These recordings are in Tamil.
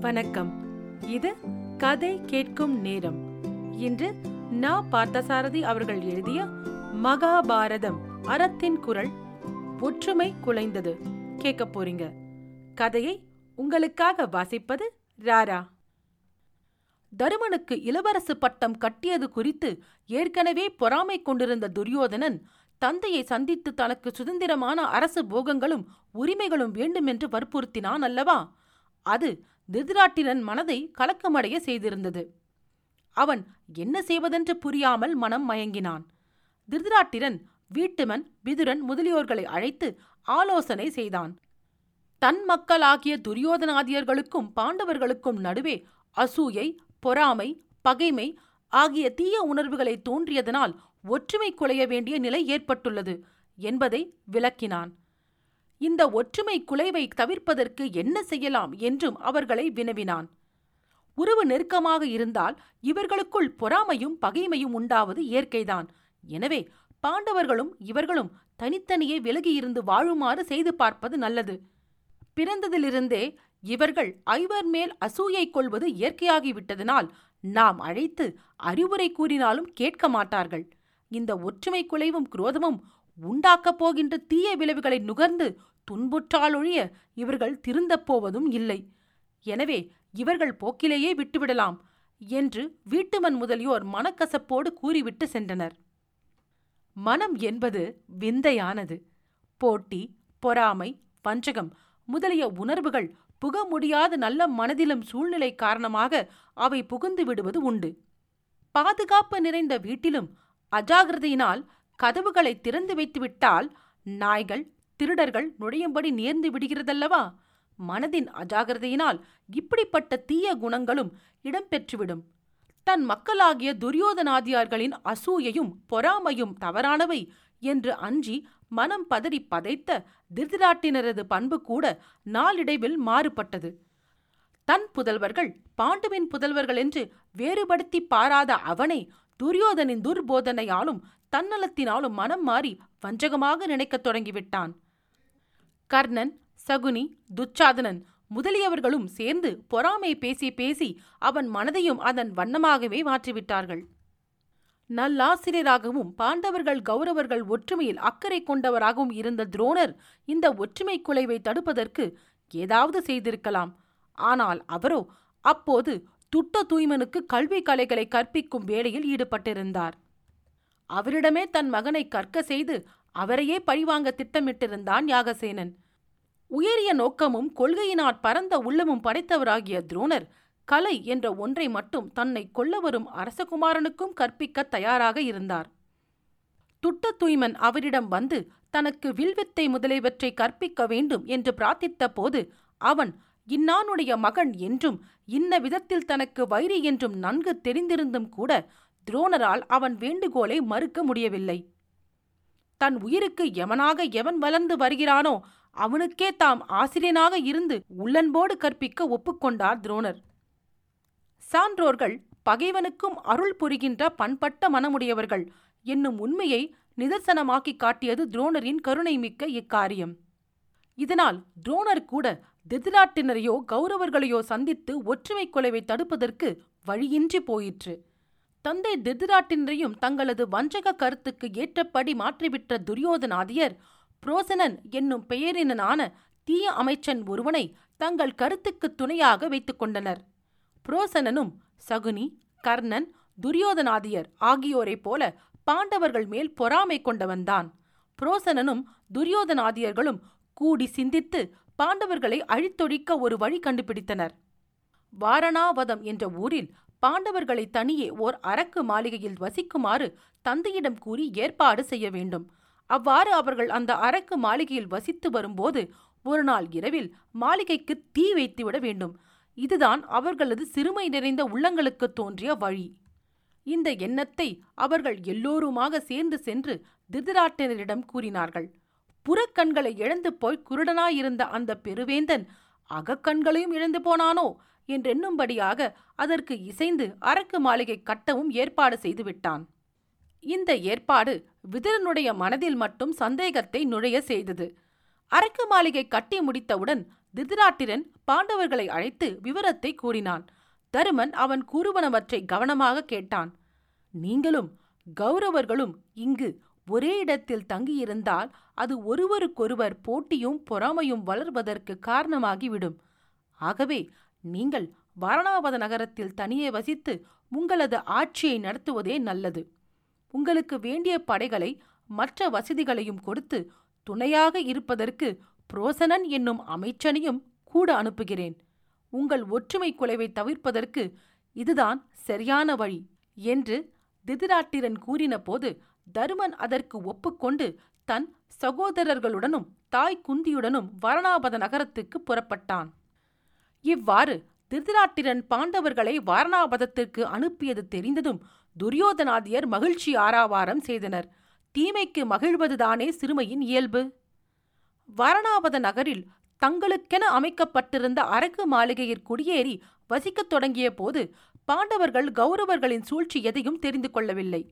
வணக்கம். இது கதை கேட்கும் நேரம். இன்று நா பார்த்தசாரதி அவர்கள் எழுதிய மகாபாரதம் அறத்தின் குரல் ஒற்றுமை குலைந்தது. கேட்க போறீங்க. கதையை உங்களுக்காக வாசிப்பது ராரா. தருமனுக்கு இளவரசு பட்டம் கட்டியது குறித்து ஏற்கனவே பொறாமை கொண்டிருந்த துரியோதனன் தந்தையை சந்தித்து தனக்கு சுதந்திரமான அரசு போகங்களும் உரிமைகளும் வேண்டுமென்று வற்புறுத்தினான் அல்லவா? அது திருதராட்டிரன் மனதை கலக்கமடைய செய்திருந்தது. அவன் என்ன செய்வதென்று புரியாமல் மனம் மயங்கினான். திருதராட்டிரன் வீட்டுமன் விதுரன் முதலியோர்களை அழைத்து ஆலோசனை செய்தான். தன் மக்களாகிய துரியோதனாதியர்களுக்கும் பாண்டவர்களுக்கும் நடுவே அசூயை பொறாமை பகைமை ஆகிய தீய உணர்வுகளை தோன்றியதனால் ஒற்றுமை குலைய வேண்டிய நிலை ஏற்பட்டுள்ளது என்பதை விளக்கினான். இந்த ஒற்றுமை குலைவை தவிர்ப்பதற்கு என்ன செய்யலாம் என்றும் அவர்களை வினவினான். உறவு நெருக்கமாக இருந்தால் இவர்களுக்குள் பொறாமையும் பகைமையும் உண்டாவது இயற்கைதான். எனவே பாண்டவர்களும் இவர்களும் தனித்தனியே விலகியிருந்து வாழுமாறு செய்து பார்ப்பது நல்லது. பிறந்ததிலிருந்தே இவர்கள் ஐவர் மேல் அசூயை கொள்வது இயற்கையாகிவிட்டதனால் நாம் அழைத்து அறிவுரை கூறினாலும் கேட்க மாட்டார்கள். இந்த ஒற்றுமை குலைவும் குரோதமும் உண்டாக்கப் போகின்ற தீய விளைவுகளை நுகர்ந்து துன்புற்றாலொழிய இவர்கள் திருந்தப் போவதும் இல்லை. எனவே இவர்கள் போக்கிலேயே விட்டுவிடலாம் என்று வீட்டுமன் முதலியோர் மனக்கசப்போடு கூறிவிட்டு சென்றனர். மனம் என்பது விந்தையானது. போட்டி பொறாமை வஞ்சகம் முதலிய உணர்வுகள் புக முடியாத நல்ல மனதிலும் சூழ்நிலை காரணமாக அவை புகுந்து விடுவது உண்டு. பாதுகாப்பு நிறைந்த வீட்டிலும் அஜாகிரதையினால் கதவுகளை திறந்து வைத்துவிட்டால் நாய்கள் திருடர்கள் நுழையும்படி நேர்ந்து விடுகிறதல்லவா? மனதின் அஜாகிரதையினால் இப்படிப்பட்ட தீய குணங்களும் இடம்பெற்றுவிடும். தன் மக்களாகிய துரியோதனாதியார்களின் அசூயையும் பொறாமையும் தவறானவை என்று அஞ்சி மனம் பதறி பதைத்த திருதிராட்டினரது பண்பு கூட நாளிடைவில் மாறுபட்டது. தன் புதல்வர்கள் பாண்டுவின் புதல்வர்கள் என்று வேறுபடுத்தி பாராத அவனை துரியோதனின் துர்போதனையாலும் தன்னலத்தினாலும் மனம் மாறி வஞ்சகமாக நினைக்கத் தொடங்கிவிட்டான். கர்ணன் சகுனி துச்சாதனன் முதலியவர்களும் சேர்ந்து பொறாமை பேசி பேசி அவன் மனதையும் அதன் வண்ணமாகவே மாற்றிவிட்டார்கள். நல்லாசிரியராகவும் பாண்டவர்கள் கௌரவர்கள் ஒற்றுமையில் அக்கறை கொண்டவராகவும் இருந்த துரோணர் இந்த ஒற்றுமை குலைவை தடுப்பதற்கு ஏதாவது செய்திருக்கலாம். ஆனால் அவரோ அப்போது துட்ட தூய்மனுக்கு கல்வி கலைகளை கற்பிக்கும் வேலையில் ஈடுபட்டிருந்தார். அவரிடமே தன் மகனை கற்க செய்து அவரையே பழிவாங்க திட்டமிட்டிருந்தான் யாகசேனன். உயரிய நோக்கமும் கொள்கையினால் பரந்த உள்ளமும் படைத்தவராகிய துரோணர் கலை என்ற ஒன்றை மட்டும் தன்னை கொல்ல வரும் அரசகுமாரனுக்கும் கற்பிக்க தயாராக இருந்தார். துட்ட தூய்மன் அவரிடம் வந்து தனக்கு வில்வித்தை முதலியவற்றை கற்பிக்க வேண்டும் என்று பிரார்த்தித்த போது அவன் இன்னானுடைய மகன் என்றும் இன்ன விதத்தில் தனக்கு வைரி என்றும் நன்கு தெரிந்திருந்தும் கூட துரோணரால் அவன் வேண்டுகோளை மறுக்க முடியவில்லை. தன் உயிருக்கு எவனாக எவன் வளர்ந்து வருகிறானோ அவனுக்கே தாம் ஆசிரியனாக இருந்து உள்ளன்போடு கற்பிக்க ஒப்புக்கொண்டார் துரோணர். சான்றோர்கள் பகைவனுக்கும் அருள் புரிகின்ற பண்பட்ட மனமுடையவர்கள் என்னும் உண்மையை நிதர்சனமாக்கி காட்டியது துரோணரின் கருணை மிக்க இக்காரியம். இதனால் துரோணர் கூட திருதராட்டினரையோ கௌரவர்களையோ சந்தித்து ஒற்றுமை கொலைவை தடுப்பதற்கு வழியின்றி போயிற்று. தந்தை திருதிராட்டினரையும் தங்களது வஞ்சக கருத்துக்கு ஏற்றபடி மாற்றிவிட்ட துரியோதனாதியர் புரோசனன் என்னும் பெயரினனான தீய அமைச்சன் ஒருவனை தங்கள் கருத்துக்கு துணையாக வைத்துக் கொண்டனர். புரோசனனும் சகுனி கர்ணன் துரியோதனாதியர் ஆகியோரைப் போல பாண்டவர்கள் மேல் பொறாமை கொண்டவன்தான். புரோசனனும் துரியோதனாதியர்களும் கூடி சிந்தித்து பாண்டவர்களை அழித்தொழிக்க ஒரு வழி கண்டுபிடித்தனர். வாரணாவதம் என்ற ஊரில் பாண்டவர்களை தனியே ஓர் அரக்கு மாளிகையில் வசிக்குமாறு தந்தையிடம் கூறி ஏற்பாடு செய்ய வேண்டும். அவ்வாறு அவர்கள் அந்த அரக்கு மாளிகையில் வசித்து வரும்போது ஒரு நாள் இரவில் மாளிகைக்கு தீ வைத்துவிட வேண்டும். இதுதான் அவர்களது சிறுமை நிறைந்த உள்ளங்களுக்கு தோன்றிய வழி. இந்த எண்ணத்தை அவர்கள் எல்லோருமாக சேர்ந்து சென்று திருதராட்டினரிடம் கூறினார்கள். புறக்கண்களை இழந்து போய் குருடனாயிருந்த அந்த பெருவேந்தன் அகக்கண்களையும் இழந்து போனானோ? என்றெண்ணும்படியாக அதற்கு இசைந்து அரக்கு மாளிகை கட்டவும் ஏற்பாடு செய்துவிட்டான். இந்த ஏற்பாடு விதிரனுடைய மனதில் மட்டும் சந்தேகத்தை நுழைய செய்தது. அரக்கு மாளிகை கட்டி முடித்தவுடன் திருதராட்டிரன் பாண்டவர்களை அழைத்து விவரத்தை கூறினான். தருமன் அவன் கூறுவனவற்றை கவனமாக கேட்டான். நீங்களும் கௌரவர்களும் இங்கு ஒரே இடத்தில் தங்கியிருந்தால் அது ஒருவருக்கொருவர் போட்டியும் பொறாமையும் வளர்வதற்கு காரணமாகிவிடும். ஆகவே நீங்கள் வாரணாவத நகரத்தில் தனியே வசித்து உங்களது ஆட்சியை நடத்துவதே நல்லது. உங்களுக்கு வேண்டிய படைகளை மற்ற வசதிகளையும் கொடுத்து துணையாக இருப்பதற்கு புரோசனன் என்னும் அமைச்சனையும் கூட அனுப்புகிறேன். உங்கள் ஒற்றுமை குலைவை தவிர்ப்பதற்கு இதுதான் சரியான வழி என்று திதிராட்டிரன் கூறினபோது தருமன் அதற்கு ஒப்புக்கொண்டு தன் சகோதரர்களுடனும் தாய் குந்தியுடனும் வரணாபத நகரத்துக்கு புறப்பட்டான். இவ்வாறு திருதராட்டிரன் பாண்டவர்களை வாரணாபதத்திற்கு அனுப்பியது தெரிந்ததும் துரியோதனாதியர் மகிழ்ச்சி ஆராவாரம் செய்தனர். தீமைக்கு மகிழ்வதுதானே சிறுமையின் இயல்பு? வாரணாபத நகரில் தங்களுக்கென அமைக்கப்பட்டிருந்த அரக்கு மாளிகையில் குடியேறி வசிக்கத் தொடங்கிய போது பாண்டவர்கள் கௌரவர்களின் சூழ்ச்சி எதையும் தெரிந்து கொள்ளவில்லை.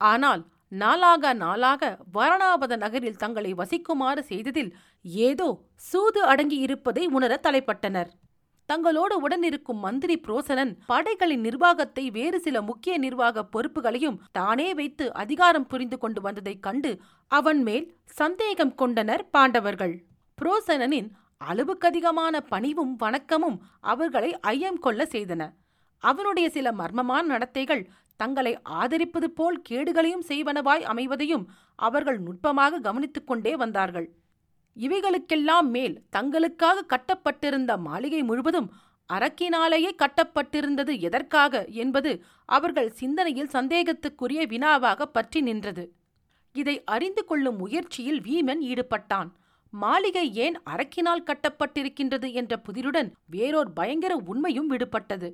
ஆனால் நாளாக நாளாக வாரணாபத நகரில் தங்களை வசிக்குமாறு செய்ததில் ஏதோ சூது அடங்கியிருப்பதை உணர தலைப்பட்டனர். தங்களோடு உடனிருக்கும் மந்திரி புரோசனன் படைகளின் நிர்வாகத்தை வேறு சில முக்கிய நிர்வாக பொறுப்புகளையும் தானே வைத்து அதிகாரம் புரிந்து கொண்டு வந்ததைக் கண்டு அவன் மேல் சந்தேகம் கொண்டனர் பாண்டவர்கள். புரோசனனின் அளவுக்கதிகமான பணிவும் வணக்கமும் அவர்களை ஐயம் கொள்ள செய்தன. அவனுடைய சில மர்மமான நடத்தைகள் தங்களை ஆதரிப்பது போல் கேடுகளையும் செய்வனவாய் அமைவதையும் அவர்கள் நுட்பமாக கவனித்துக் கொண்டே வந்தார்கள். இவைகளுக்கெல்லாம் மேல் தங்களுக்காக கட்டப்பட்டிருந்த மாளிகை முழுவதும் அரக்கினாலேயே கட்டப்பட்டிருந்தது எதற்காக என்பது அவர்கள் சிந்தனையில் சந்தேகத்துக்குரிய வினாவாக பற்றி நின்றது. இதை அறிந்து கொள்ளும் முயற்சியில் வீமன் ஈடுபட்டான். மாளிகை ஏன் அரக்கினால் கட்டப்பட்டிருக்கின்றது என்ற புதிருடன் வேறோர் பயங்கர உண்மையும் விடுபட்டது.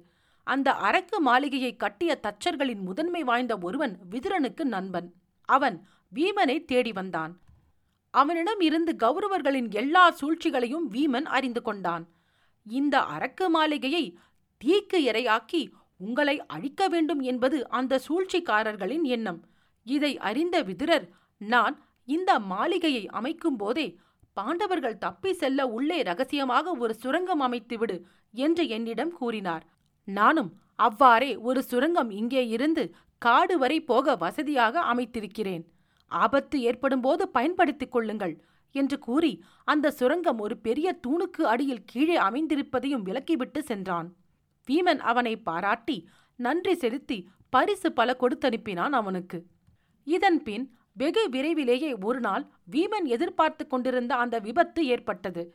அந்த அரக்கு மாளிகையை கட்டிய தச்சர்களின் முதன்மை வாய்ந்த ஒருவன் விதுரனுக்கு நண்பன். அவன் வீமனை தேடி வந்தான். அவனிடம் இருந்து கௌரவர்களின் எல்லா சூழ்ச்சிகளையும் வீமன் அறிந்து கொண்டான். இந்த அரக்கு மாளிகையை தீக்கு இரையாக்கி உங்களை அழிக்க வேண்டும் என்பது அந்த சூழ்ச்சிக்காரர்களின் எண்ணம். இதை அறிந்த விதுரர் நான் இந்த மாளிகையை அமைக்கும் போதே பாண்டவர்கள் தப்பி செல்ல உள்ளே ரகசியமாக ஒரு சுரங்கம் அமைத்துவிடு என்று என்னிடம் கூறினார். நானும் அவ்வாறே ஒரு சுரங்கம் இங்கே இருந்து காடு வரை போக வசதியாக அமைத்திருக்கிறேன். ஆபத்து ஏற்படும்போது பயன்படுத்திக் கொள்ளுங்கள் என்று கூறி அந்த சுரங்கம் ஒரு பெரிய தூணுக்கு அடியில் கீழே அமைந்திருப்பதையும் விலக்கிவிட்டு சென்றான். வீமன் அவனை பாராட்டி நன்றி செலுத்தி பரிசு பல கொடுத்தனுப்பினான் அவனுக்கு. இதன்பின் வெகு விரைவிலேயே ஒரு நாள் வீமன் எதிர்பார்த்து கொண்டிருந்த அந்த விபத்து ஏற்பட்டது.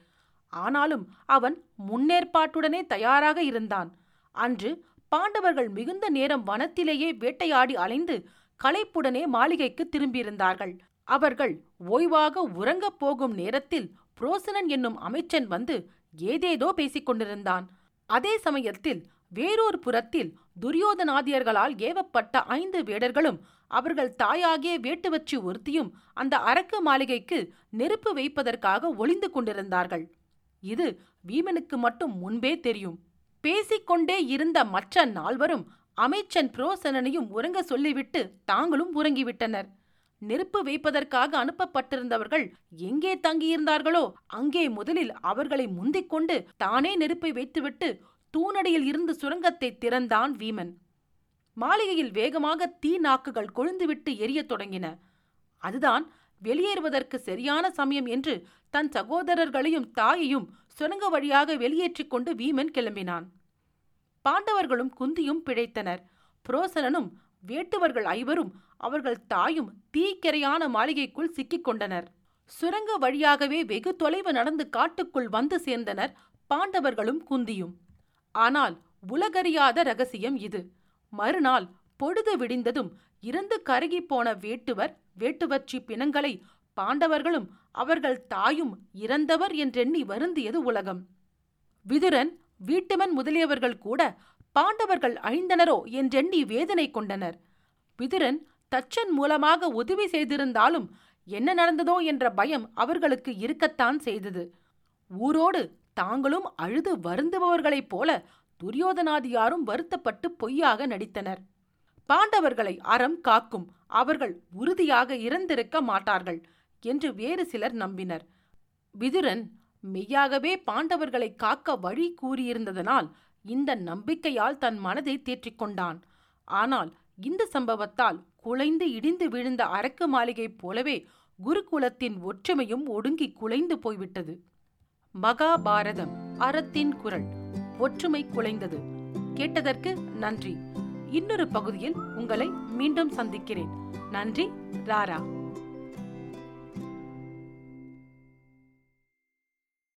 ஆனாலும் அவன் முன்னேற்பாட்டுடனே தயாராக இருந்தான். அன்று பாண்டவர்கள் மிகுந்த நேரம் வனத்திலேயே வேட்டையாடி அலைந்து களைப்புடனே மாளிகைக்கு திரும்பியிருந்தார்கள். அவர்கள் ஓய்வாக உறங்கப் போகும் நேரத்தில் புரோசனன் என்னும் அமைச்சன் வந்து ஏதேதோ பேசிக் கொண்டிருந்தான். அதே சமயத்தில் வேறொரு புறத்தில் துரியோதனாதியர்களால் ஏவப்பட்ட ஐந்து வேடர்களும் அவர்கள் தாயாகிய வேட்டுவச்சி ஒருத்தியும் அந்த அரக்கு மாளிகைக்கு நெருப்பு வைப்பதற்காக ஒளிந்து கொண்டிருந்தார்கள். இது வீமனுக்கு மட்டும் முன்பே தெரியும். பேசிக்கொண்டே இருந்த மற்ற நால்வரும் அமைச்சன் புரோசனனையும் உறங்க சொல்லிவிட்டு தாங்களும் உறங்கிவிட்டனர். நெருப்பு வைப்பதற்காக அனுப்பப்பட்டிருந்தவர்கள் எங்கே தங்கியிருந்தார்களோ அங்கே முதலில் அவர்களை முந்திக் கொண்டு தானே நெருப்பை வைத்துவிட்டு தூணடியில் இருந்து சுரங்கத்தை திறந்தான் வீமன். மாளிகையில் வேகமாக தீ நாக்குகள் கொழுந்துவிட்டு எரியத் தொடங்கின. அதுதான் வெளியேறுவதற்கு சரியான சமயம் என்று தன் சகோதரர்களையும் தாயையும் சுரங்க வழியாக வெளியேற்றிக் கொண்டு வீமன் கிளம்பினான். பாண்டவர்களும் குந்தியும் பிழைத்தனர். புரோசனனும் வேட்டுவர்கள் ஐவரும் அவர்கள் தாயும் தீக்கிரையான மாளிகைக்குள் சிக்கிக் கொண்டனர். சுரங்க வழியாகவே வெகு தொலைவு நடந்து காட்டுக்குள் வந்து சேர்ந்தனர் பாண்டவர்களும் குந்தியும். ஆனால் உலகறியாத ரகசியம் இது. மறுநாள் பொழுது விடிந்ததும் இறந்து கருகிப் போன வேட்டுவர் வேட்டுவர்ச்சி பிணங்களை பாண்டவர்களும் அவர்கள் தாயும் இறந்தவர் என்றெண்ணி வருந்தியது உலகம். விதுரன் வீட்டுமன் முதலியவர்கள் கூட பாண்டவர்கள் அழிந்தனரோ என்றெண்ணி வேதனை கொண்டனர். விதுரன் தச்சன் மூலமாக உதவி செய்திருந்தாலும் என்ன நடந்ததோ என்ற பயம் அவர்களுக்கு இருக்கத்தான் செய்தது. ஊரோடு தாங்களும் அழுது வருந்துபவர்களைப் போல துரியோதனாதியாரும் வருத்தப்பட்டு பொய்யாக நடித்தனர். பாண்டவர்களை அறம் காக்கும் அவர்கள் உறுதியாக இறந்திருக்க மாட்டார்கள் என்று வேறு சிலர் நம்பினர். விதுரன் மெய்யாகவே பாண்டவர்களை காக்க வழி கூறியிருந்ததனால் இந்த நம்பிக்கையால் தன் மனதை தேற்றிக்கொண்டான் ஆனால் இந்த சம்பவத்தால் குலைந்து இடிந்து விழுந்த அரக்கு மாளிகை போலவே குருகுலத்தின் ஒற்றுமையும் ஒடுங்கி குலைந்து போய்விட்டது. மகாபாரதம் அறத்தின் குரல் ஒற்றுமை குலைந்தது. கேட்டதற்கு நன்றி. இன்னொரு பகுதியில் உங்களை மீண்டும் சந்திக்கிறேன். நன்றி ராரா.